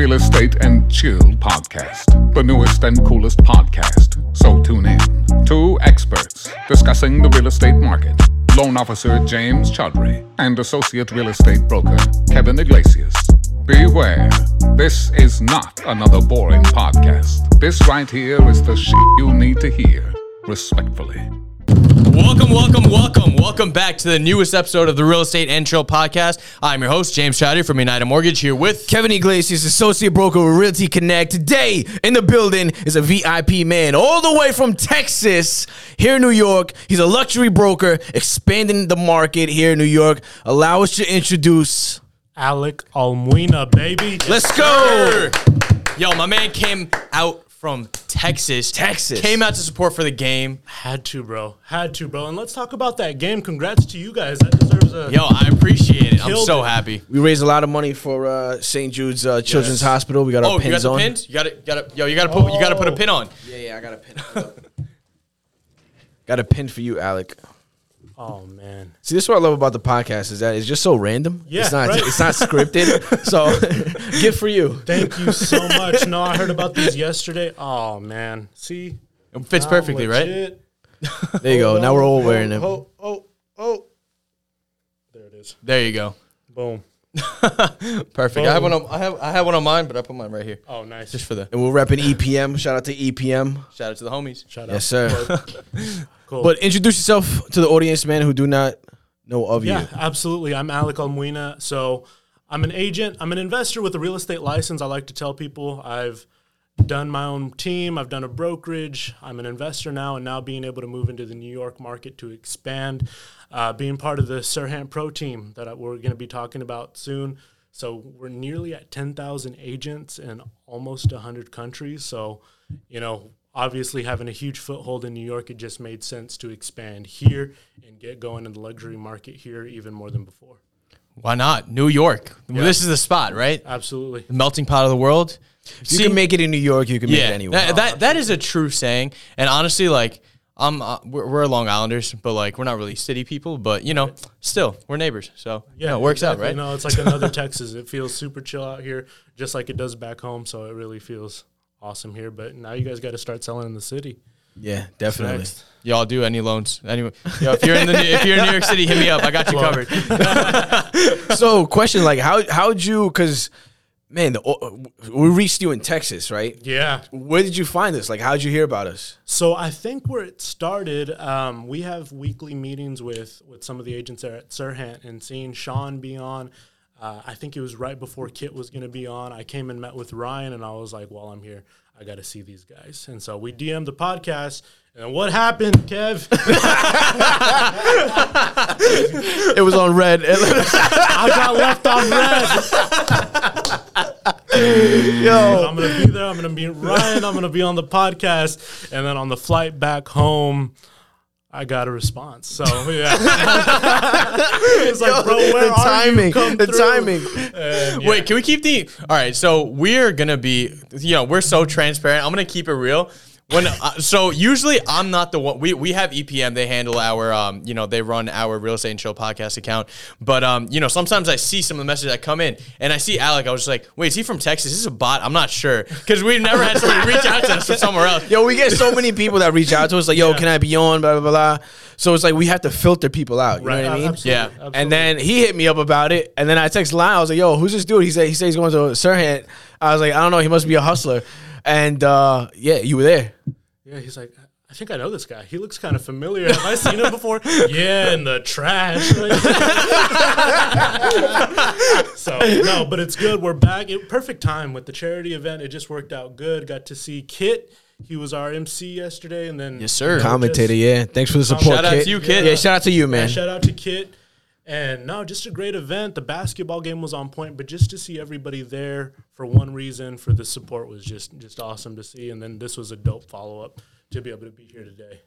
Real Estate and Chill podcast, the newest and coolest podcast. So tune in. Two experts discussing the real estate market. Loan officer James Chaudhry and associate real estate broker Kevin Iglesias. Beware, this is not another boring podcast. This right here is the shit you need to hear. Respectfully. Welcome, welcome, welcome, welcome back to the newest episode of the Real Estate and Chill podcast. I'm your host, James Chaudhry from United Mortgage, here with Kevin Iglesias, associate broker with Realty Connect. Today in the building is a VIP man, all the way from Texas, here in New York. He's a luxury broker, expanding the market here in New York. Allow us to introduce. Alec Almuina, baby. Let's go. Yo, my man came out from Texas. Texas. Came out to support for the game. Had to, bro. Had to, bro. And let's talk about that game. Congrats to you guys. That deserves a. Yo, I appreciate it. I'm Killed so it. happy. We raised a lot of money for uh, St. Jude's uh, Children's Yes. Hospital. We got our Oh, you got pins the on. pins? You got it. Got it. Yo, you got to put. You got to put a Oh. pin on. Yeah, yeah, I got a pin. On. Got a pin for you, Alec. Oh, man. See, this is what I love about the podcast is that it's just so random. Yeah, it's not. right. It's not scripted. so, gift for you. Thank you so much. No, I heard about these yesterday. Oh, man. See? It fits I'm perfectly, right? There you go. Oh, now we're all Oh, wearing them. Oh, oh, oh. There it is. There you go. Boom. Perfect. I have one. On, I have. I have one on mine, but I put mine right here, Oh, nice. just for the And we're repping EPM. Shout out to EPM. shout out to the homies. Shout out. Yes, sir. Cool. But introduce yourself to the audience, man, who do not know of Yeah, you. Yeah, absolutely. I'm Alec Almuina. So I'm an agent. I'm an investor with a real estate license. I like to tell people I've done my own team. I've done a brokerage. I'm an investor now, and now being able to move into the New York market to expand, uh, being part of the Serhant Pro team that we're going to be talking about soon. So we're nearly at 10,000 agents in almost 100 countries. So, you know, obviously having a huge foothold in New York, it just made sense to expand here and get going in the luxury market here even more than before. Why not? New York. This is the spot, right? Absolutely. The melting pot of the world. You can make it in New York. You can make it anywhere. That, that that is a true saying. And honestly, like I'm, uh, we're, we're Long Islanders, but like we're not really city people. But you know, still we're neighbors, so yeah, it works exactly. out, right? No, it's like another Texas. It feels super chill out here, just like it does back home. So it really feels awesome here. But now you guys got to start selling in the city. yeah, definitely. Next. Y'all do any loans? Anyway, yo, if you're in the if you're in New York City, hit me up. I got you covered. So, question like, how how'd you? Because man, the, we reached you in Texas, right? Yeah. Where did you find us? Like, how'd you hear about us? So I think where it started, um, we have weekly meetings with with some of the agents there at Serhant, and seeing Sean be on. Uh, I think it was right before Kit was going to be on. I came and met with Ryan, and I was like, "While I'm here, I got to see these guys." And so we DM'd the podcast. And what happened, Kev? It was on red. I got left on red. Yo, I'm gonna be there. I'm gonna meet Ryan. I'm gonna be on the podcast, and then on the flight back home, I got a response. So yeah, it's like, bro, where the are timing, you? Come the through. timing. And, yeah. Wait, can we keep the? All right, so we're gonna be, you know, we're so transparent. I'm gonna keep it real. When uh, so usually I'm not the one. We we have EPM. They handle our, um, you know, they run our real estate and chill podcast account. But um, you know, sometimes I see some of the messages that come in, and I see Alec. I was just like, wait, is he from Texas? Is this a bot? I'm not sure because we've never had somebody reach out to us from somewhere else. Yo, we get so many people that reach out to us, like, "Yo, can I be on?" Blah blah blah. So it's like we have to filter people out. You right, know what I mean? absolutely, Yeah. absolutely. And then he hit me up about it, and then I text Lyle. I was like, "Yo, who's this dude?" He said he said he's going to Serhant. I was like, "I don't know. He must be a hustler." And uh, yeah, you were there. yeah, he's like. I think I know this guy. He looks kind of familiar. Have I seen him before? yeah, in the trash. so no, but it's good. We're back. It, perfect time with the charity event. It just worked out good. Got to see Kit. He was our MC yesterday, and then Yes, sir. Commentator, yeah. Thanks for the support. Shout out to you, Kit. Yeah, shout out to you, Yeah, man. shout out to Kit. And no, just a great event. The basketball game was on point, but just to see everybody there for one reason, for the support was just just awesome to see. And then this was a dope follow up to be able to be here today.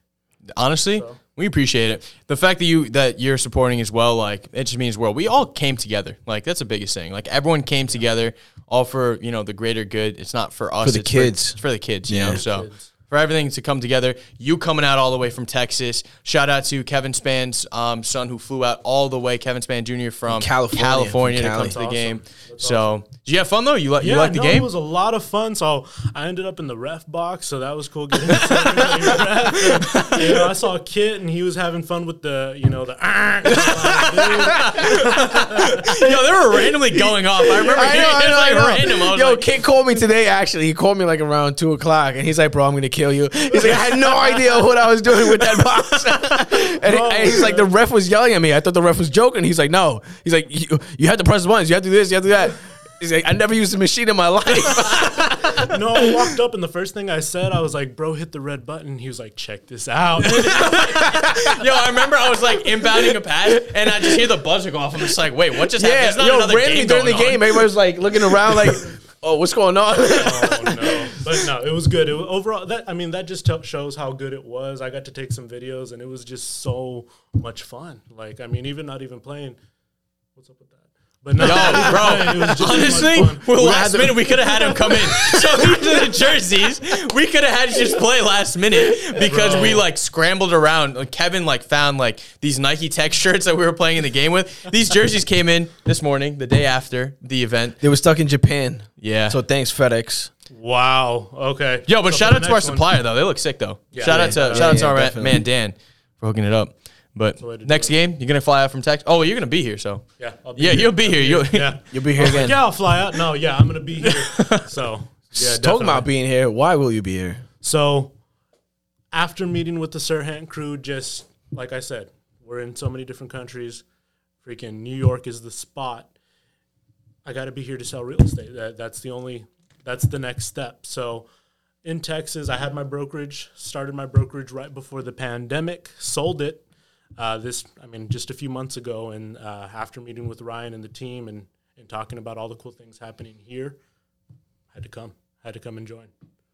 honestly we appreciate it the fact that you that you're supporting as well like it just means well we all came together like that's the biggest thing like everyone came together all for you know the greater good it's not for us for the it's kids. it's for the kids you know so Kids. For everything to come together. You coming out all the way from Texas. Shout out to Kevin Span's um, son who flew out all the way, Kevin Span Jr. from California, California from to come to the That's game. That's so, did you have fun though? You like you Yeah, like the no, game? It was a lot of fun. So I ended up in the ref box, so that was cool. Getting to ref. And, you know, I saw Kit, and he was having fun with the, you know, the. Yo, they were randomly going off. I remember I know, hearing I know, like I know. random. I was Yo, like, Kid called me today. Actually, he called me like around two o'clock, and he's like, "Bro, I'm gonna kill you." He's like, "I had no idea what I was doing with that box." and, Bro, and he's like, "The ref was yelling at me. I thought the ref was joking." He's like, "No." He's like, "You, you have to press the buttons. You have to do this. You have to do that." He's like, "I never used a machine in my life." no, I walked up, and the first thing I said, I was like, "Bro, hit the red button." He was like, "Check this out." Yo, I remember I was like inbounding a pass, and I just hear the buzzer go off. I'm just like, wait, what just happened? yeah, There's not yo, another randomly during the on. game, everybody was like looking around, like, "Oh, what's going on?" oh no! But no, it was good. It was, overall, that I mean, that just t- shows how good it was. I got to take some videos, and it was just so much fun. Like, I mean, even not even playing. What's up with that? But no, Yo, bro, it was just honestly, fun. well, We last minute we could have had him come in. So these are the jerseys. We could have had to just play last minute because we like scrambled around. Like, Kevin like found like these Nike Tech shirts that we were playing in the game with. These jerseys came in this morning, the day after the event. they were stuck in Japan. Yeah. So thanks FedEx. Wow. Okay. Yo, but So shout out to our one- supplier though. They look sick though. Yeah. shout Yeah, out to yeah, shout out to yeah, our definitely. man Dan for hooking it up. But way to do next game, you're gonna fly out from Texas. Oh, you're gonna be here, so Yeah. I'll be yeah, here. you'll be I'll here. You'll, Yeah. You'll be here again. Yeah, I'll fly out. No, yeah, I'm gonna be here. So yeah, Talking about being here, why will you be here? So after meeting with the Serhant crew, just like I said, we're in so many different countries. Freaking New York is the spot. I got to be here to sell real estate. That, that's the only. That's the next step. So in Texas, I had my brokerage. Started my brokerage right before the pandemic. Sold it. Uh, this, I mean, just a few months ago, and uh, after meeting with Ryan and the team and and talking about all the cool things happening here, had to come. Had to come and join.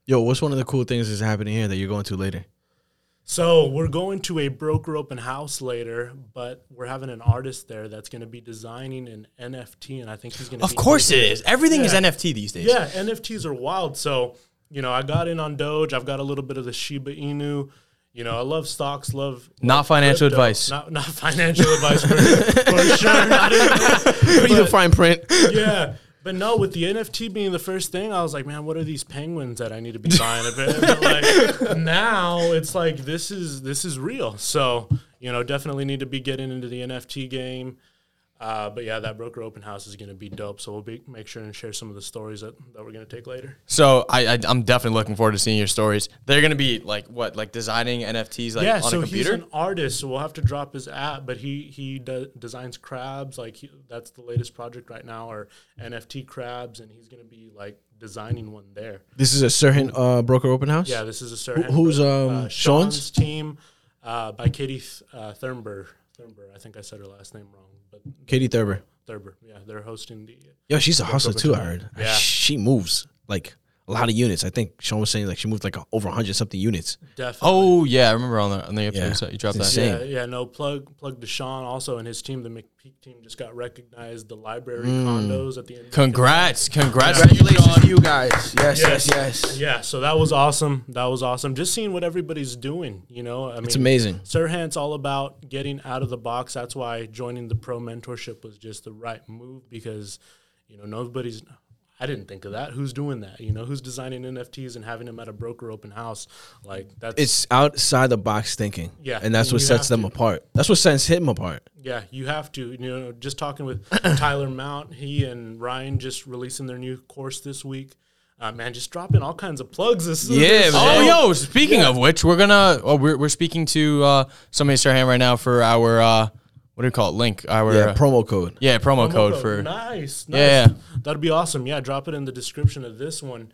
Yo, what's one of the cool things that's happening here that you're going to later? So we're going to a broker open house later, but we're having an artist there that's going to be designing an NFT, and I think he's going to. of course it is. Everything is NFT these days. Yeah, NFTs are wild. So you know, I got in on Doge. I've got a little bit of the Shiba Inu. You know, I love stocks. Love Not love financial crypto. advice. Not not financial advice for, for sure. Not even, Read the fine print. yeah. But no, with the NFT being the first thing, I was like, man, what are these penguins that I need to be buying? like now, it's like this is this is real. So you know, definitely need to be getting into the NFT game. Uh, but yeah, that broker open house is going to be dope. So we'll be, make sure and share some of the stories that, that we're going to take later. So I, I I'm definitely looking forward to seeing your stories. They're gonna be like what, like designing NFTs like yeah, on so a he's computer. an artist, so we'll have to drop his app. But he he de- designs crabs, like he, that's the latest project right now, are NFT crabs, and he's gonna be like designing one there. This is a certain uh, broker open house. Yeah, this is a certain Who- who's, um, uh, Sean's? Sean's team uh, by Katie Th- uh, Thurnber, I think I said her last name wrong, but Katie Thurber. Thurber. Yeah, they're hosting the. Yo, she's a hustler too. I heard. Yeah. She moves like a lot of units. I think Sean was saying like she moved like over hundred something units. Definitely. oh yeah, I remember on the on the episode Yeah. you dropped It's that. insane. Yeah, yeah, no plug plug Deshaun also and his team. The McPeak team just got recognized. The library Mm. condos at the end. Congrats, congrats, Congratulations Sean. to you guys. Yes, yes, Yes. yes. Yeah, so that was awesome. That was awesome. Just seeing what everybody's doing, you know. I mean, It's amazing. Serhant's all about getting out of the box. That's why joining the pro mentorship was just the right move because, you know, nobody's. I didn't think of that. Who's doing that? You know, who's designing NFTs and having them at a broker open house? Like that's It's outside the box thinking. Yeah, and that's and what sets them to. apart. That's what sets him apart. Yeah, you have to. You know, just talking with Tyler Mount, he and Ryan just releasing their new course this week. Uh, man, just dropping all kinds of plugs. This Yeah, this- man. Oh, yo! Speaking of which, we're gonna. Oh, we're, we're speaking to uh, somebody in Serhant right now for our uh, what do we call it? Link our Yeah, uh, promo code. yeah promo, promo code, code. for nice, nice. Yeah, yeah. that'd be awesome. Yeah, drop it in the description of this one.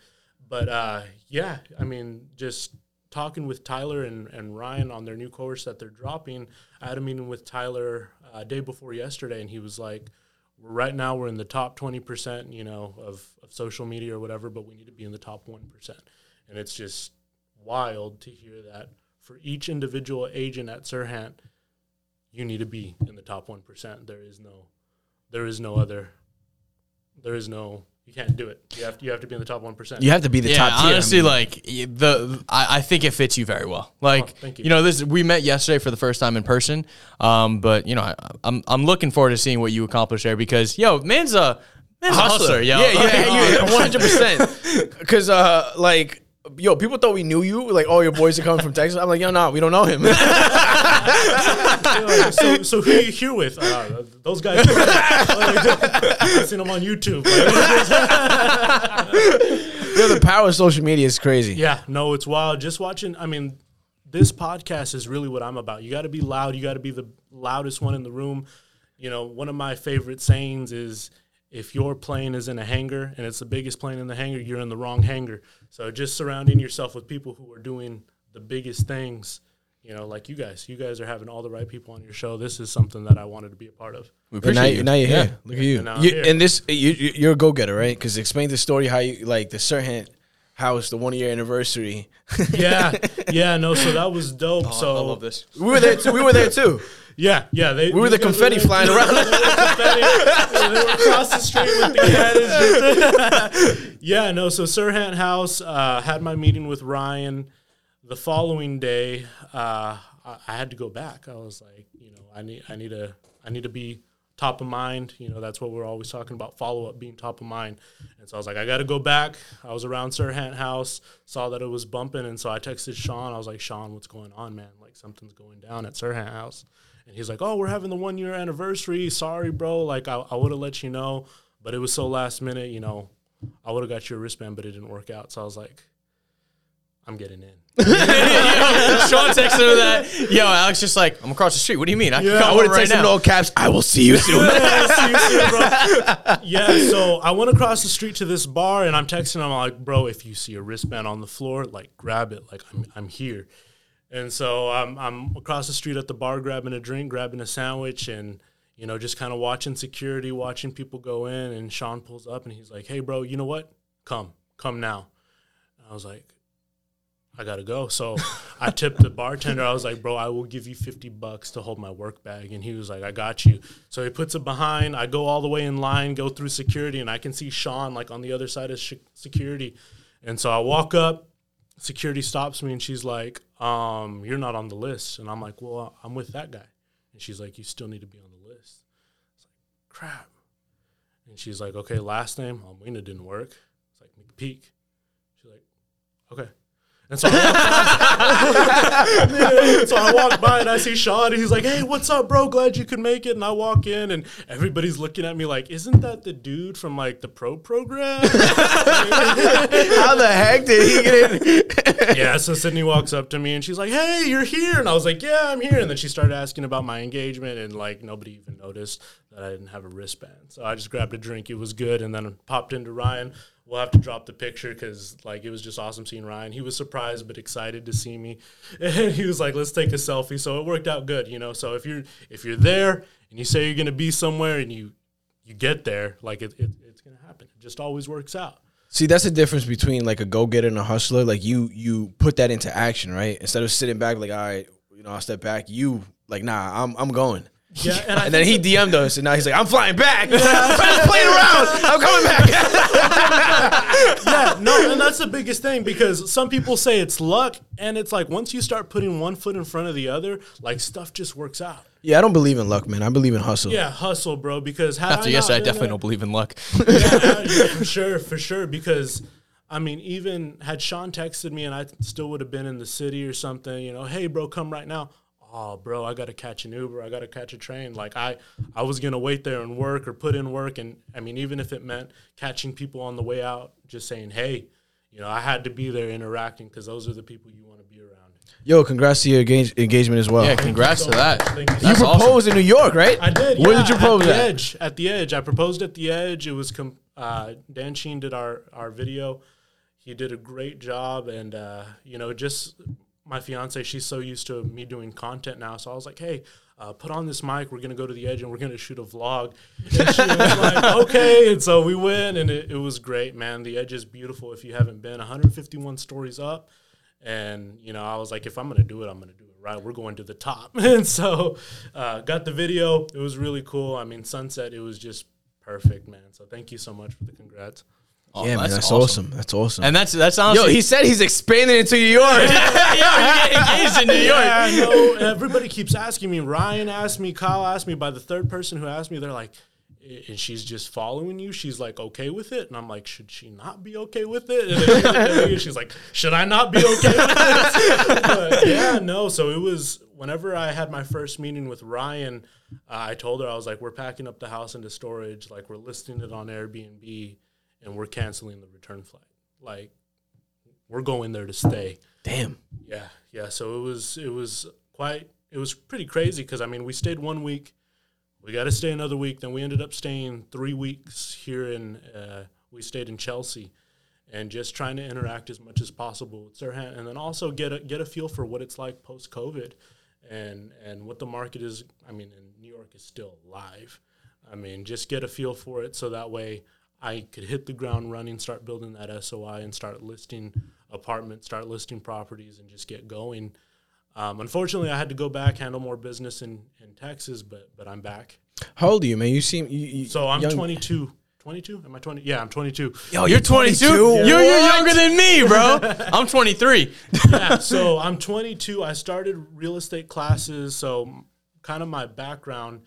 But uh, yeah, I mean, just talking with Tyler and, and Ryan on their new course that they're dropping. I had a meeting with Tyler uh, day before yesterday, and he was like, "Right now, we're in the top twenty percent, you know, of, of social media or whatever, but we need to be in the top one percent." And it's just wild to hear that for each individual agent at Serhant, you need to be in the top one percent. There is no, there is no other, there is no You can't do it. You have to, you have to be in the top one percent. You have to be the yeah, top tier. I honestly, mean. like the I, I think it fits you very well. Like Oh, thank you. you know, this we met yesterday for the first time in person. Um, but you know, I, I'm I'm looking forward to seeing what you accomplish there because yo, man's a man's a hustler, yo. Yeah, Like, yeah, one hundred percent. Because uh, like. Yo, people thought we knew you. Like, all your boys are coming from Texas. I'm like, yo, no, we don't know him. so, so who are you here with? Uh, those guys. I've seen them on YouTube. yo, the power of social media is crazy. Yeah, no, it's wild. Just watching. I mean, this podcast is really what I'm about. You got to be loud. You got to be the loudest one in the room. You know, one of my favorite sayings is, "If your plane is in a hangar and it's the biggest plane in the hangar, you're in the wrong hangar." So just surrounding yourself with people who are doing the biggest things. You know, like you guys. You guys are having all the right people on your show. This is something that I wanted to be a part of. we But now, appreciate you. now you're here. Look at you. And you here. and this, you, you- you're a go getter, right? Because explain the story how you like the Serhant house, the one year anniversary. Yeah, yeah, no. So that was dope. so I love this. we were there too. We were there too. Yeah, yeah. They, We were the confetti flying around. They were across the street with the cannons. yeah, no. So Serhant House uh, had my meeting with Ryan. The following day, uh, I, I had to go back. I was like, you know, I need, I need to, I need to be top of mind. You know, that's what we're always talking about: follow up, being top of mind. And so I was like, I got to go back. I was around Serhant House, saw that it was bumping, and so I texted Sean. I was like, Sean, what's going on, man? Like something's going down at Serhant House. And he's like, "Oh, we're having the one year anniversary. Sorry, bro. Like, I, I would have let you know, but it was so last minute. You know, I would have got you a wristband, but it didn't work out. So I was like, I'm getting in. Sean texted her that. Yo, Alex just like, I'm across the street. What do you mean? I can Yeah, come I would over have right texted in now. all caps. I will see you soon. See you soon, bro. yeah, so I went across the street to this bar, and I'm texting him. I'm like, "Bro, if you see a wristband on the floor, like grab it. Like I'm, I'm here." And so I'm, I'm across the street at the bar, grabbing a drink, grabbing a sandwich, and you know, just kind of watching security, watching people go in. And Sean pulls up, and he's like, "Hey, bro, you know what? Come, come now." And I was like, I gotta go. So I tipped the bartender. I was like, bro, I will give you 50 bucks to hold my work bag. And he was like, I got you. So he puts it behind. I go all the way in line, go through security, and I can see Sean like on the other side of sh- security. And so I walk up, security stops me, and she's like, um, you're not on the list. And I'm like, well, I'm with that guy. And she's like, you still need to be on the list. It's like, crap. And she's like, okay, last name, Almuina didn't work. It's like, McPeak. She's like, okay. And so I, walk so I walk by and I see Sean and he's like, Hey, what's up, bro? Glad you could make it. And I walk in and everybody's looking at me like, Isn't that the dude from like the pro program? How the heck did he get in? yeah, so Sydney walks up to me and she's like, Hey, you're here. And I was like, Yeah, I'm here. And then she started asking about my engagement and like nobody even noticed that I didn't have a wristband. So I just grabbed a drink. It was good. And then popped into Ryan. We'll have to drop the picture because like it was just awesome seeing Ryan. He was surprised but excited to see me. And he was like, Let's take a selfie. So it worked out good, you know. So if you're if you're there and you say you're gonna be somewhere and you you get there, like it, it it's gonna happen. It just always works out. See, that's the difference between like a go getter and a hustler. Like you, you put that into action, right? Instead of sitting back, like, all right, you know, I'll step back. You like, nah, I'm, I'm going. Yeah, and, And then he DM'd us, and now he's like, I'm flying back. I'm playing around. I'm coming back. yeah, no, and that's the biggest thing because some people say it's luck, and it's like once you start putting one foot in front of the other, like stuff just works out. yeah, I don't believe in luck, man. I believe in hustle. Yeah, hustle, bro. Because had After I yesterday, I definitely there- don't believe in luck. yeah, yeah, for sure, for sure. Because I mean, even had Sean texted me and I still would have been in the city or something, you know, hey, bro, come right now. Oh, bro, I got to catch an Uber. I got to catch a train. Like I, I was gonna wait there and work or put in work. And I mean, even if it meant catching people on the way out, just saying, hey, you know, I had to be there interacting because those are the people you want to be around. Yo, congrats to your engage- engagement as well. yeah, congrats to that. Thank you. you That's proposed awesome. in New York, right? I did. Where yeah, did you propose at the at? edge? At the edge. I proposed at the edge. It was com- uh, Dan Sheen did our our video. He did a great job, and uh, you know, just my fiance, she's so used to me doing content now. So I was like, hey. Uh, put on this mic. We're gonna go to the edge and we're gonna shoot a vlog. And she was like, "Okay." And so we went, and it, it was great, man. The edge is beautiful. If you haven't been, 151 stories up, and you know, I was like, if I'm gonna do it, I'm gonna do it right. We're going to the top. and so, uh, got the video. It was really cool. I mean, sunset. It was just perfect, man. So thank you so much for the congrats. Oh, yeah, man, that's awesome. That's awesome. And that's that's honestly. Yo, honestly. he said he's expanding into New York. Yo, you get engaged in New York. Yeah, no, everybody keeps asking me. Ryan asked me, Kyle asked me. By the third person who asked me, they're like, and she's just following you. She's like okay with it, and I'm like, should she not be okay with it? And then she looked at me and she's like, should I not be okay with it? But yeah, no. So it was whenever I had my first meeting with Ryan. Uh, I told her I was like, we're packing up the house into storage. Like we're listing it on Airbnb, and we're canceling the return flight. Like we're going there to stay. Damn. Yeah, yeah. So it was it was quite it was pretty crazy because I mean we stayed one week, we got to stay another week. Then we ended up staying three weeks here in uh, we stayed in Chelsea, and just trying to interact as much as possible with Serhant, and then also get a get a feel for what it's like post COVID, and and what the market is. I mean, and New York is still alive. I mean, just get a feel for it so that way I could hit the ground running, start building that SOI, and start listing apartments, start listing properties, and just get going. Um, unfortunately, I had to go back, handle more business in, in Texas, but but I'm back. How old are you, man? You seem you, you So I'm young- 22. 22? Am I 20? Yeah, I'm 22. Yo, You're 22. Yeah. You're, you're younger than me, bro. I'm 23. yeah, so I'm 22. I started real estate classes. So, kind of my background,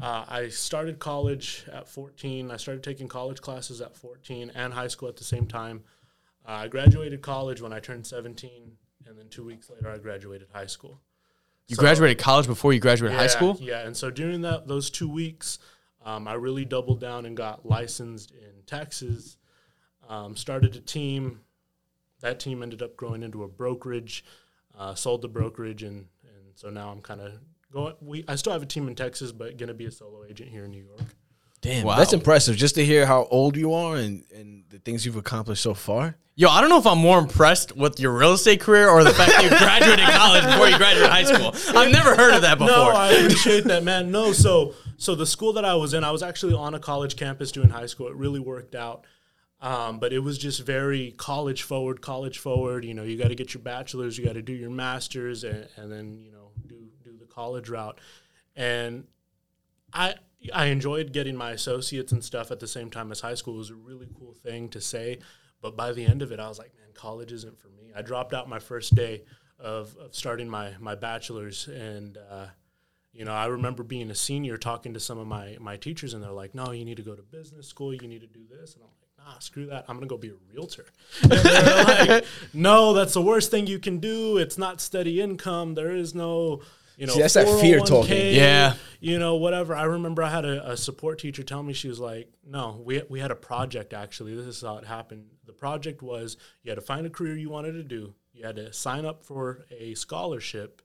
uh, I started college at 14. I started taking college classes at 14 and high school at the same time. Uh, I graduated college when I turned 17, and then two weeks later, I graduated high school. You graduated college before you graduated high school. Yeah, and so during that those two weeks, um, I really doubled down and got licensed in Texas. Um, started a team. That team ended up growing into a brokerage. Uh, sold the brokerage, and and so now I'm kind of going. We I still have a team in Texas, but going to be a solo agent here in New York. Damn, Wow. that's impressive. Just to hear how old you are and and the things you've accomplished so far. Yo, I don't know if I'm more impressed with your real estate career or the fact that you graduated college before you graduated high school. I've never heard of that before. No, I appreciate that, man. No, so so the school that I was in, I was actually on a college campus doing high school. It really worked out. Um, but it was just very college forward, college forward. You know, you got to get your bachelor's, you got to do your master's, and, and then you know do do the college route. And I I enjoyed getting my associates and stuff at the same time as high school. It was a really cool thing to say. But by the end of it, I was like, man, college isn't for me. I dropped out my first day of, of starting my my bachelor's, and uh, you know, I remember being a senior talking to some of my my teachers, and they're like, no, you need to go to business school. You need to do this, and I'm like, nah, screw that. I'm gonna go be a realtor. Like, no, that's the worst thing you can do. It's not steady income. There is no. You know, See, that's that fear talking. Yeah. you know, whatever. I remember I had a, a support teacher tell me she was like, "No, we we had a project actually. This is how it happened. The project was you had to find a career you wanted to do. You had to sign up for a scholarship,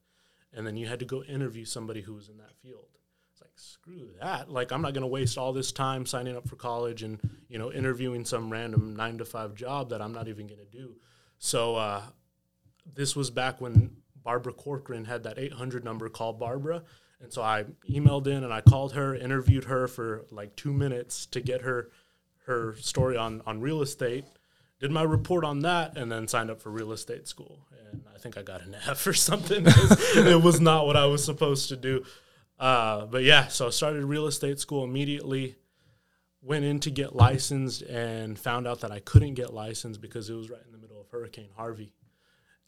and then you had to go interview somebody who was in that field." It's like screw that. Like I'm not going to waste all this time signing up for college and you know interviewing some random nine to five job that I'm not even going to do. So uh, this was back when Barbara Corcoran had that 800 number, call Barbara. And so I emailed in and I called her, interviewed her for like two minutes to get her her story on, on real estate, did my report on that, and then signed up for real estate school. And I think I got an F or something. it was not what I was supposed to do. Uh, but yeah, so I started real estate school immediately. Went in to get licensed and found out that I couldn't get licensed because it was right in the middle of Hurricane Harvey.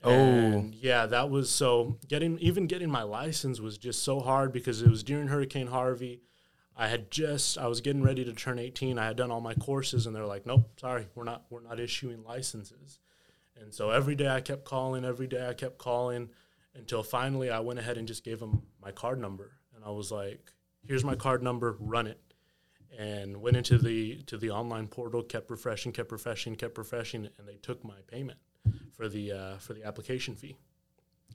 Oh, yeah, that was so getting even getting my license was just so hard because it was during Hurricane Harvey. I had just I was getting ready to turn 18. I had done all my courses and they're like, "Nope, sorry, we're not we're not issuing licenses." And so every day I kept calling, every day I kept calling until finally I went ahead and just gave them my card number and I was like, "Here's my card number, run it." And went into the to the online portal, kept refreshing, kept refreshing, kept refreshing, and they took my payment for the uh, for the application fee,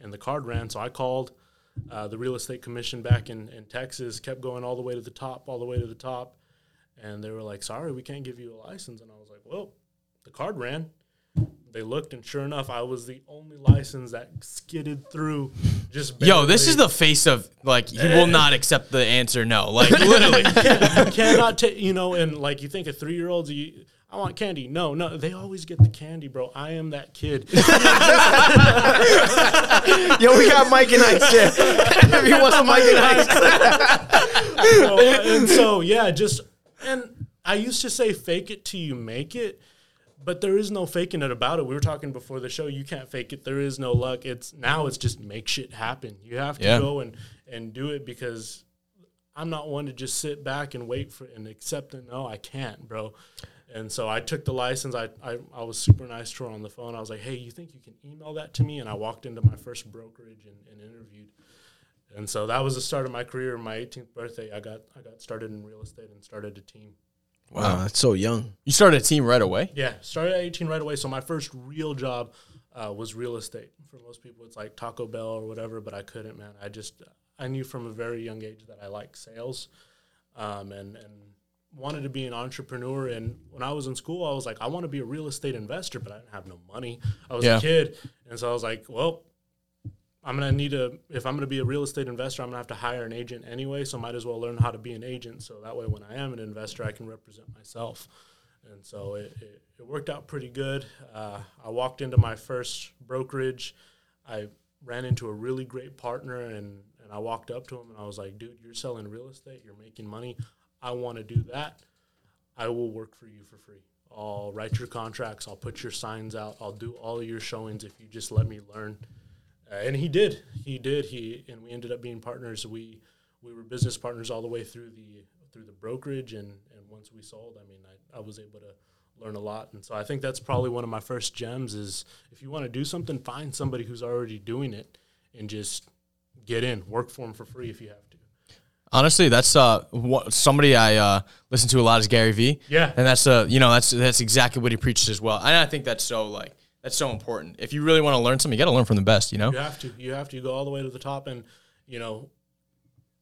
and the card ran. So I called uh, the real estate commission back in, in Texas, kept going all the way to the top, all the way to the top, and they were like, "Sorry, we can't give you a license." And I was like, "Well, the card ran." They looked, and sure enough, I was the only license that skidded through. Just Yo, this is the face of like you will not accept the answer no. Like literally. you cannot take you know and like you think a three year olds you I want candy. No, no, they always get the candy, bro. I am that kid. Yo, we got Mike and Ike's here. if you want some Mike and Ike's. So, and so yeah, just and I used to say fake it till you make it, but there is no faking it about it. We were talking before the show. You can't fake it. There is no luck. It's now. It's just make shit happen. You have to Yeah. go and and do it because I'm not one to just sit back and wait for and accept it. No, I can't, bro. And so I took the license. I, I, I was super nice to her on the phone. I was like, hey, you think you can email that to me? And I walked into my first brokerage and, and interviewed. And so that was the start of my career. My 18th birthday, I got I got started in real estate and started a team. Wow, that's so young. You started a team right away. Yeah, started at 18 right away. So my first real job uh, was real estate. For most people, it's like Taco Bell or whatever, but I couldn't, man. I just I knew from a very young age that I like sales, um, and and wanted to be an entrepreneur. And when I was in school, I was like, I want to be a real estate investor, but I didn't have no money. I was Yeah. a kid, and so I was like, well. I'm gonna need a if I'm gonna be a real estate investor, I'm gonna have to hire an agent anyway. So might as well learn how to be an agent. So that way, when I am an investor, I can represent myself. And so it, it, it worked out pretty good. Uh, I walked into my first brokerage. I ran into a really great partner, and and I walked up to him and I was like, "Dude, you're selling real estate. You're making money. I want to do that. I will work for you for free. I'll write your contracts. I'll put your signs out. I'll do all of your showings if you just let me learn." Uh, and he did. He did. He and we ended up being partners. We we were business partners all the way through the through the brokerage, and and once we sold, I mean, I, I was able to learn a lot. And so I think that's probably one of my first gems. Is if you want to do something, find somebody who's already doing it, and just get in, work for them for free if you have to. Honestly, that's uh what, somebody I uh listen to a lot is Gary Vee. Yeah. and that's uh you know that's that's exactly what he preaches as well. And I think that's so like that's so important. If you really want to learn something, you got to learn from the best. You know. You have to. You have to go all the way to the top. And you know,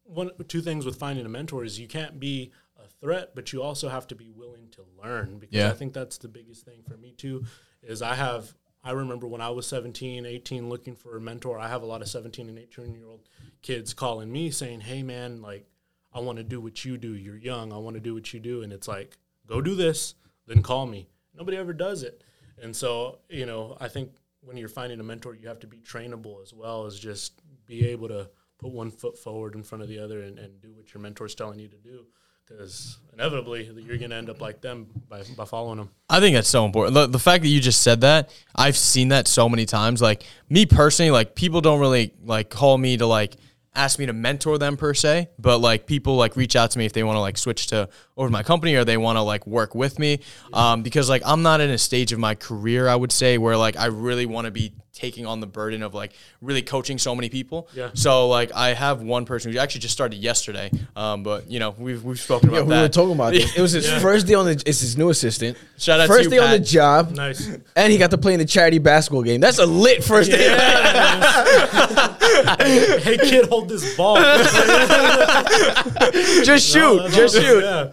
one two things with finding a mentor is you can't be a threat, but you also have to be willing to learn. Because Yeah. I think that's the biggest thing for me too. Is I have. I remember when I was 17, 18, looking for a mentor. I have a lot of 17 and 18 year old kids calling me saying, "Hey, man, like I want to do what you do. You're young. I want to do what you do." And it's like, go do this, then call me. Nobody ever does it. And so, you know, I think when you're finding a mentor, you have to be trainable as well as just be able to put one foot forward in front of the other and, and do what your mentor's telling you to do. Because inevitably, you're going to end up like them by, by following them. I think that's so important. The, the fact that you just said that, I've seen that so many times. Like me personally, like people don't really like call me to like ask me to mentor them per se, but like people like reach out to me if they want to like switch to over my company or they want to like work with me. Um, because like I'm not in a stage of my career, I would say, where like I really want to be taking on the burden of like really coaching so many people. Yeah. So like I have one person who actually just started yesterday. Um, but you know we've we've spoken about Yeah, we that. were talking about this. It was his first day on the. It's his new assistant. Shout out to first you, day on the job, Nice. and he got to play in the charity basketball game. That's a lit first day. hey, kid, hold this ball. just shoot, No, just awesome, shoot. Yeah.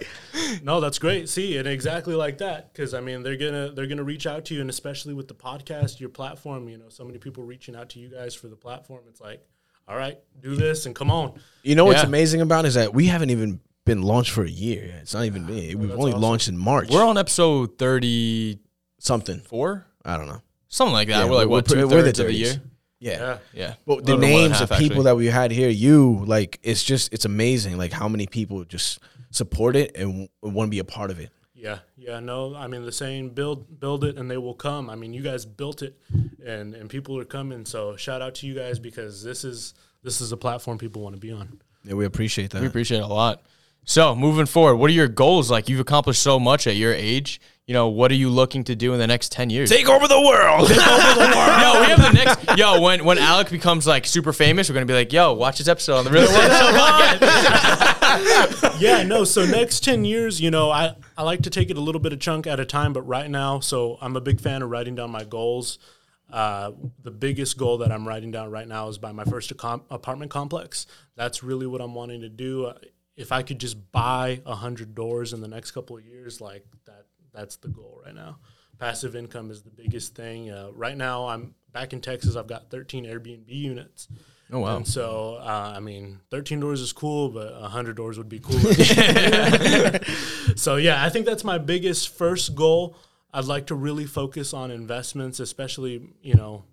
No, that's great. See, and exactly like that, because I mean, they're gonna they're gonna reach out to you, and especially with the podcast, your platform. You know, so many people reaching out to you guys for the platform. It's like, all right, do this and come on. You know what's Yeah. amazing about it is that we haven't even been launched for a year. It's not even me. We've only awesome. launched in March. We're on episode thirty something. four, I don't know. something like that. Yeah, we're like what we're- two we're the thirds of the year. Yeah. Yeah, Yeah, But the A little names half, of people actually. that we had here, you like, it's just it's amazing. Like how many people just support it and want to be a part of it. yeah, yeah. No, I mean the saying, build build it, and they will come. I mean, you guys built it, and and people are coming. So shout out to you guys because this is this is a platform people want to be on. Yeah, we appreciate that. we appreciate it a lot. So moving forward, what are your goals? Like you've accomplished so much at your age. You know, what are you looking to do in the next ten years? Take over the world. yo, we have the next. Yo, when when Alec becomes like super famous, we're gonna be like, yo, watch this episode on the Real Estate Show podcast. yeah, no. So next ten years, you know, I I like to take it a little bit of chunk at a time, but right now, so I'm a big fan of writing down my goals. Uh, the biggest goal that I'm writing down right now is buy my first acom- apartment complex. That's really what I'm wanting to do. Uh, if I could just buy a hundred doors in the next couple of years, like that, that's the goal right now. Passive income is the biggest thing. Uh, right now, I'm back in Texas. I've got 13 Airbnb units. Oh wow. And so, uh, I mean, 13 doors is cool, but 100 doors would be cooler. so, yeah, I think that's my biggest first goal. I'd like to really focus on investments, especially, you know,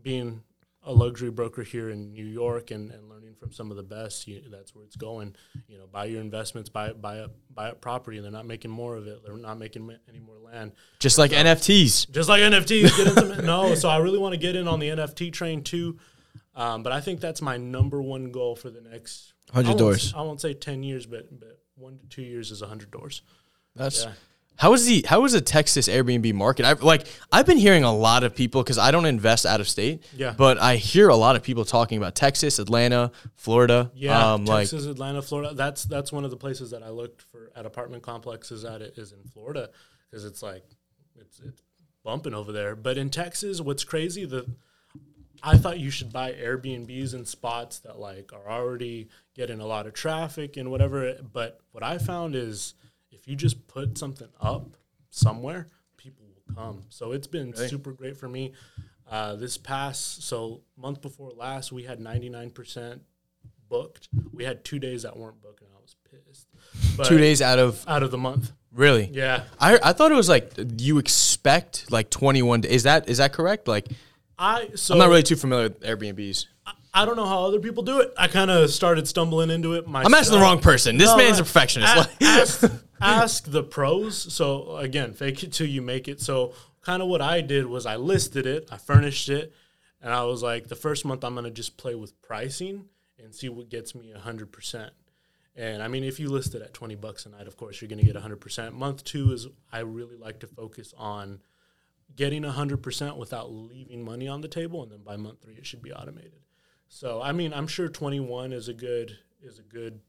being a luxury broker here in New York and, and learning from some of the best, you, that's where it's going. You know, buy your investments, buy buy up buy up property. And they're not making more of it. They're not making any more land. Just like NFTs. Just like NFTs, get into no. So I really want to get in on the NFT train too. Um, but I think that's my number one goal for the next 100 doors. I won't say ten years, but but one to two years is hundred doors. That's Yeah. How is the how is the Texas Airbnb market? I've like I've been hearing a lot of people because I don't invest out of state. Yeah. But I hear a lot of people talking about Texas, Atlanta, Florida. Yeah, Um, like Texas, Atlanta, Florida. That's that's one of the places that I looked for at apartment complexes at it is in Florida because it's like it's it's bumping over there. But in Texas, what's crazy the I thought you should buy Airbnbs in spots that like are already getting a lot of traffic and whatever. But what I found is you just put something up somewhere, people will come. So it's been super great for me. Uh, this past so month before last, we had ninety nine percent booked. We had two days that weren't booked, and I was pissed. But two days out of out of the month. really. Yeah, I I thought it was like you expect like 21. Is that is that correct? Like I so I'm not really too familiar with Airbnbs. I don't know how other people do it. I kind of started stumbling into it myself. I'm asking the wrong person. This No, man's I- a perfectionist. ask, ask the pros. So again, fake it till you make it. So kind of what I did was I listed it, I furnished it, and I was like, the first month I'm gonna just play with pricing and see what gets me hundred percent. And I mean, if you list it at twenty bucks a night, of course you're gonna get hundred percent. Month two is I really like to focus on getting hundred percent without leaving money on the table, and then by month three it should be automated. So I mean, I'm sure 21 is a good is a good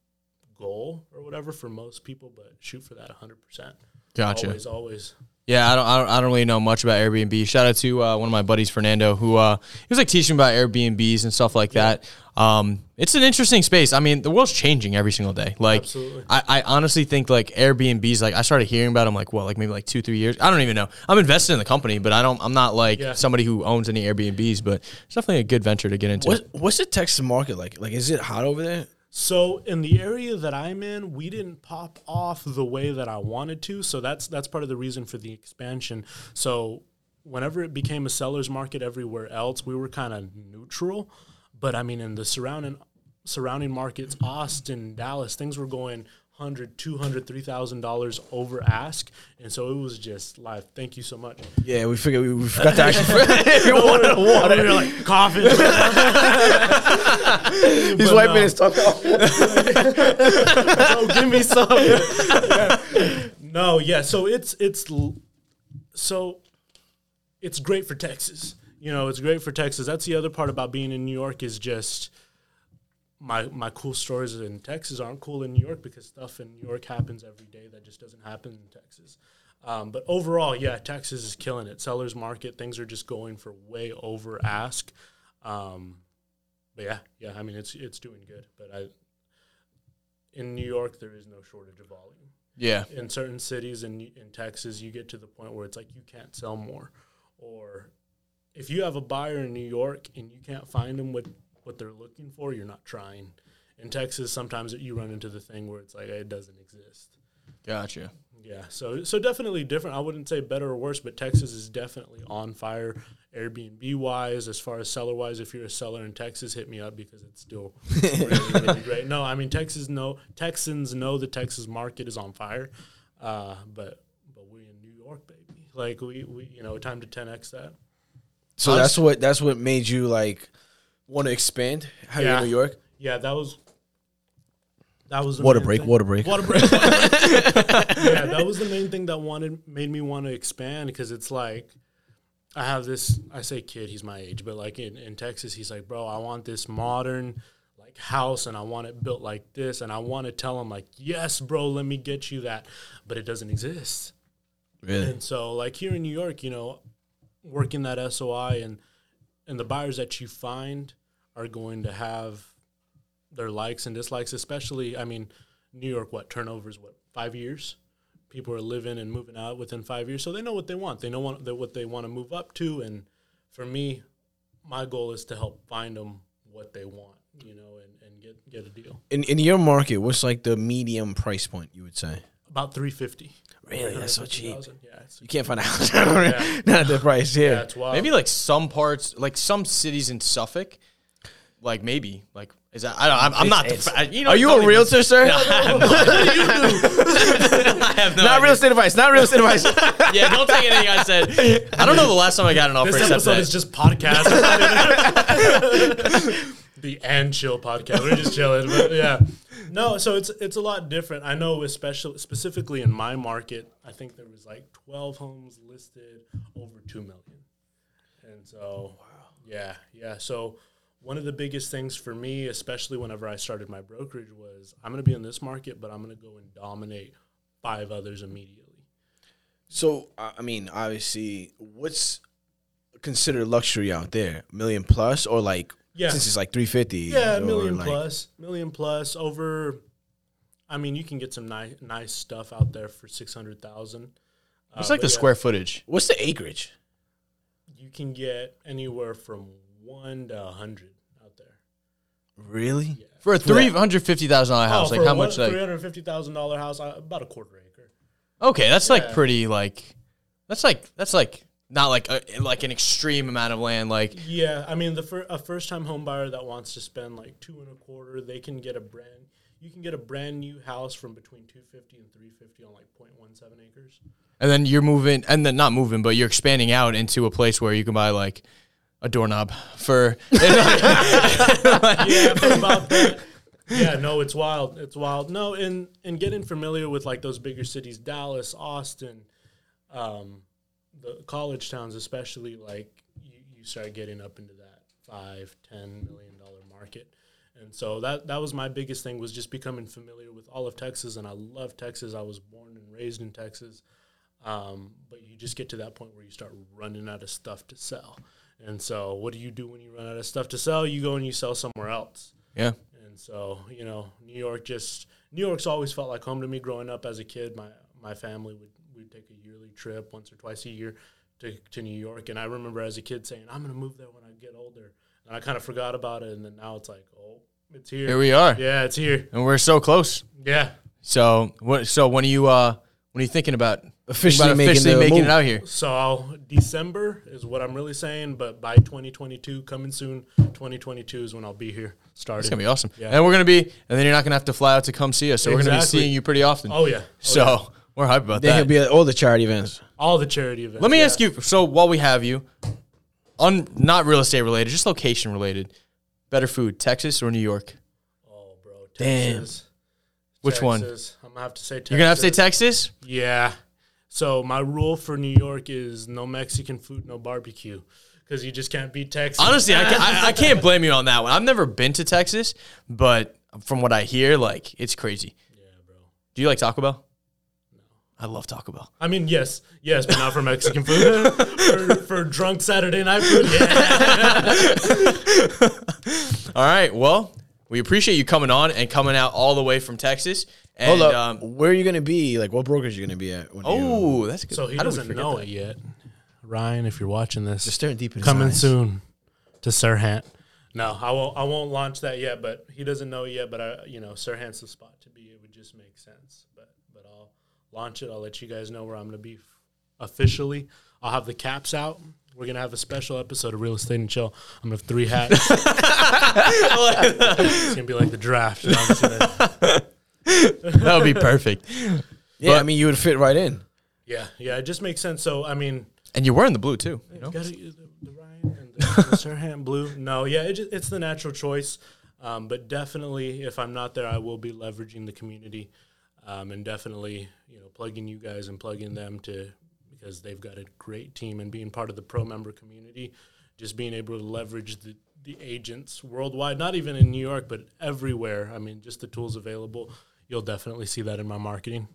goal or whatever for most people, but shoot for that 100%. Gotcha. Always, always. Yeah, I don't, I don't, I don't really know much about Airbnb. Shout out to uh, one of my buddies, Fernando, who uh, he was like teaching about Airbnbs and stuff like that. Um, it's an interesting space. I mean, the world's changing every single day. Like, I, I honestly think like Airbnbs. Like, I started hearing about them like what, like maybe like two, three years. I don't even know. I'm invested in the company, but I don't. I'm not like Yeah. somebody who owns any Airbnbs. But it's definitely a good venture to get into. What, what's the Texas market like? Like, is it hot over there? So in the area that I'm in, we didn't pop off the way that I wanted to. So that's that's part of the reason for the expansion. So whenever it became a seller's market everywhere else, we were kind of neutral. But I mean, in the surrounding surrounding markets, Austin, Dallas, things were going 100 200 3000 dollars over ask and so it was just live thank you so much Yeah, we figured we, we forgot to actually. we wanted water. we were like coughing He's But wiping no. his tongue off. oh, give me some. Yeah. No, yeah. So it's it's so it's great for Texas. You know, it's great for Texas. That's the other part about being in New York is just my my cool stories in Texas aren't cool in New York because stuff in New York happens every day that just doesn't happen in Texas. Um, but overall, yeah, Texas is killing it. Sellers market things are just going for way over ask. Um, but yeah, yeah, I mean it's it's doing good. But I in New York there is no shortage of volume. Yeah. In certain cities in in Texas, you get to the point where it's like you can't sell more, or if you have a buyer in New York and you can't find them what what they're looking for, you're not trying. In Texas, sometimes you run into the thing where it's like it doesn't exist. Gotcha. Yeah, so so definitely different. I wouldn't say better or worse, but Texas is definitely on fire. Airbnb wise, as far as seller wise, if you're a seller in Texas, hit me up because it's still really, really great. No, I mean Texas know Texans know the Texas market is on fire, uh, but but we in New York, baby. Like we we you know time to 10x that. So that's what that's what made you like want to expand. How you Yeah. in New York? Yeah, that was that was the Water main break, thing. water break. Water break. yeah, that was the main thing that wanted made me want to expand because it's like I have this. I say kid, he's my age, but like in, in Texas, he's like, bro, I want this modern like house and I want it built like this, and I want to tell him like, yes, bro, let me get you that, but it doesn't exist. Really? And so, like here in New York, you know, working that SOI and and the buyers that you find are going to have their likes and dislikes. Especially, I mean, New York, what turnovers? What five years? People are living and moving out within five years, so they know what they want. They know what they, what they want to move up to. And for me, my goal is to help find them what they want, you know, and, and get get a deal. In in your market, what's like the medium price point you would say? About three fifty. Really, that's so cheap. Yeah, You can't find a house not at the price here. yeah, it's wild. Maybe like some parts, like some cities in Suffolk, like maybe like is that I don't I'm, I'm not the, It's- fa- you know Are you don't a even- realtor, sir? I have no not idea. real estate advice. Not real estate advice. Yeah, don't take anything I said. I don't know the last time I got an offer this except episode that. is just podcast. the and chill podcast. We're just chilling, but yeah. No, so it's it's a lot different. I know, especially specifically in my market, I think there was like twelve homes listed over two million, and so yeah, yeah. So one of the biggest things for me, especially whenever I started my brokerage, was I'm going to be in this market, but I'm going to go and dominate five others immediately. So I I mean, obviously, what's considered luxury out there? Million plus, or like Yeah. since it's like three fifty? Yeah, a million plus, million plus over. I mean, you can get some nice nice stuff out there for six hundred thousand. It's like uh, the square footage. What's the acreage? You can get anywhere from one to a hundred out there. Really? For a three hundred fifty thousand dollar house, like how much Three like hundred fifty thousand dollar house, uh, about a quarter acre. Okay, that's like pretty like that's like that's like not like a, like an extreme amount of land like Yeah, I mean, the fir- a first time home buyer that wants to spend like two and a quarter, they can get a brand. You can get a brand new house from between two fifty and three fifty on like 0.17 acres. and then you're moving and then not moving but you're expanding out into a place where you can buy like a doorknob for yeah. Yeah, no, it's wild. It's wild. No, and and getting familiar with like those bigger cities, Dallas, Austin, um, the college towns, especially, like you, you start getting up into that five, ten million dollar market. And so that that was my biggest thing was just becoming familiar with all of Texas, and I love Texas. I was born and raised in Texas, um, but you just get to that point where you start running out of stuff to sell. And so, what do you do when you run out of stuff to sell? You go and you sell somewhere else. yeah And so, you know, New York just New York's always felt like home to me growing up as a kid. My my family would we'd take a yearly trip once or twice a year to, to New York. And I remember as a kid saying, I'm gonna move there when I get older. And I kind of forgot about it and then now it's like, oh, it's here. here we are yeah, it's here. and we're so close Yeah. so what so when you uh when are you thinking about Officially about making officially the making it out here So December is what I'm really saying, but by 2022, coming soon, 2022 is when I'll be here starting. it's gonna be awesome Yeah. and we're gonna be and then you're not gonna have to fly out to come see us so we're gonna be seeing you pretty often Oh yeah. Oh, so yeah. we're hyped about Then that he'll be at all the charity events. all the charity events. Let me yeah. ask you. So while we have you, on not real estate related, just location related, better food, Texas or New York? Oh, bro, Damn. Texas. Which one? I'm have to say Texas. You're gonna have to say Texas. Yeah. So my rule for New York is no Mexican food, no barbecue, because you just can't beat Texas. Honestly, I, ca- I, I can't blame you on that one. I've never been to Texas, but from what I hear, like it's crazy. yeah, bro. Do you like Taco Bell? I love Taco Bell. I mean, yes, yes, but not for Mexican food. for, for drunk Saturday night food, yeah. All right. Well, we appreciate you coming on and coming out all the way from Texas. And, Hold up. Um, Where are you gonna be? Like, what brokerage are you gonna be at? When you, oh, that's good. So he How did we doesn't forget know that? it yet. Ryan, if you're watching this, just staring deep in his coming eyes. soon to Serhant. No, I won't. I won't launch that yet. But he doesn't know yet. But I, you know, Serhant's the spot to be. It would just make sense. But but I'll launch it. I'll let you guys know where I'm going to be f- officially. I'll have the caps out. We're gonna have a special episode of Real Estate and Chill. I'm gonna have three hats. it's gonna be like the draft. You know, I'm just gonna- That would be perfect. Yeah, But- I mean, you would fit right in. yeah, yeah. It just makes sense. So I mean, And you're wearing the blue too. You know? Got the, the Ryan and the, the Serhant blue. No, yeah, it just, it's the natural choice. Um, but definitely, if I'm not there, I will be leveraging the community, um, and definitely, you know, plugging you guys and plugging them to because they've got a great team and being part of the pro member community, just being able to leverage the the agents worldwide, not even in New York, but everywhere. I mean, just the tools available. You'll definitely see that in my marketing.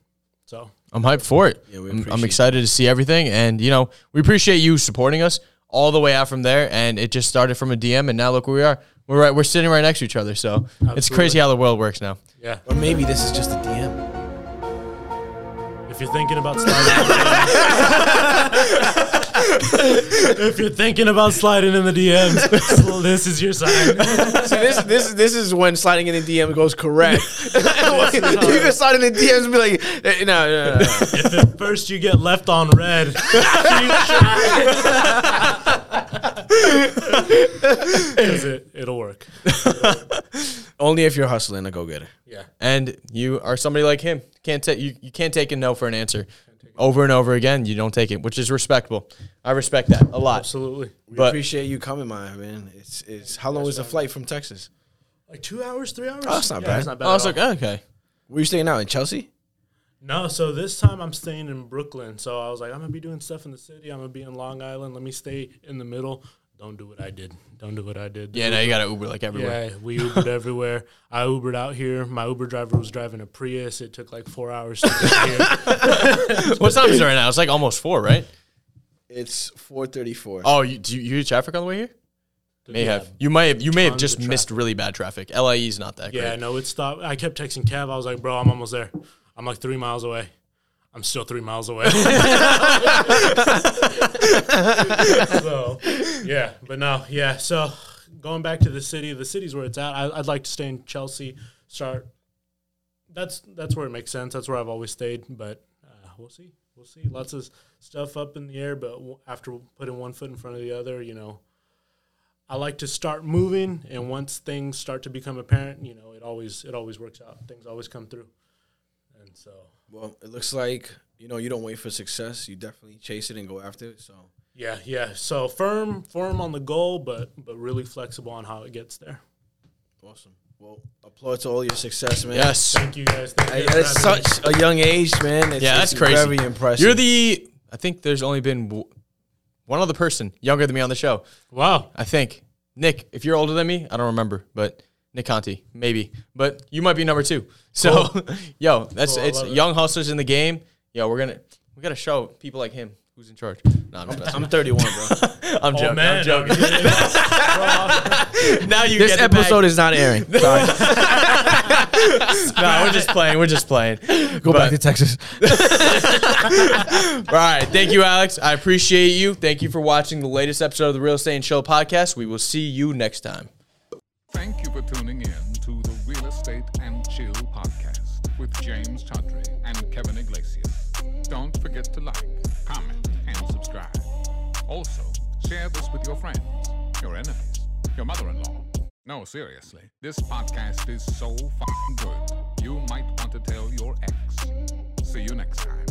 So I'm hyped for it. Yeah, we I'm, I'm appreciate excited to see everything, and you know, we appreciate you supporting us all the way out from there. And it just started from a DM, and now look where we are. We're right. We're sitting right next to each other. So it's crazy how the world works now. yeah, Or maybe this is just a DM. If you're thinking about sliding, if you're thinking about sliding in the DMs, this is your sign. See, this this this is when sliding in the DM goes correct. you can slide in the DMs and be like, eh, no, no, no. If at first you get left on red, Because it, it'll work. Only if you're hustling a go getter. Yeah. and you are somebody like him. Can't take you, you can't take a no for an answer. Over and over again, you don't take it, which is respectable. I respect that a lot. Absolutely. We But- appreciate you coming, my man. It's it's how long was the flight from Texas? Like two hours, three hours? Oh, that's not Yeah, bad. It's not bad I was at oh, like, okay. Where you staying now in Chelsea? No, so this time I'm staying in Brooklyn. So I was like, I'm gonna be doing stuff in the city. I'm gonna be in Long Island. Let me stay in the middle. Don't do what I did. Don't do what I did. Yeah, now you got to Uber like everywhere. Yeah, we Ubered everywhere. I Ubered out here. My Uber driver was driving a Prius. It took like four hours to get here. What time is it right now? It's like almost four, right? It's four thirty four. Oh, you, do you, you hit traffic on the way here? May Yeah. have. You might have. You may have just missed really bad traffic. LIE is not that Yeah, great. no, it stopped. I kept texting Kev. I was like, bro, I'm almost there. I'm like three miles away. I'm still three miles away. so, yeah, but no, yeah. So, going back to the city, the city's where it's at. I, I'd like to stay in Chelsea. Start. That's that's where it makes sense. That's where I've always stayed. But uh, we'll see. We'll see. Lots of stuff up in the air. But w- after putting one foot in front of the other, you know, I like to start moving, and once things start to become apparent, you know, it always it always works out. Things always come through, so Well, it looks like you know you don't wait for success. You definitely chase it and go after it. So yeah, yeah. So firm, firm on the goal, but but really flexible on how it gets there. awesome. Well, applaud to all your success, man. Yes. Thank you guys. Thank you At guys for having me. such a young age, man. It's, Yeah, it's that's crazy. Very impressive. You're the. I think there's only been w- one other person younger than me on the show. Wow. I think Nick. If you're older than me, I don't remember, but Nick Conti, maybe. But you might be number two. So, oh. yo, that's oh, Cool, it's love it. young hustlers in the game. Yo, we're gonna we gotta show people like him who's in charge. No, I'm, just messing. I'm 31, bro. I'm oh, joking. Oh man, I'm joking. Now you this get episode bag. is not airing. Sorry. No, we're just playing. We're just playing. Go But- back to Texas. All right. Thank you, Alex. I appreciate you. Thank you for watching the latest episode of the Real Estate and Show podcast. We will see you next time. Also, share this with your friends, your enemies, your mother in law. No, seriously, this podcast is so fucking good. You might want to tell your ex. See you next time.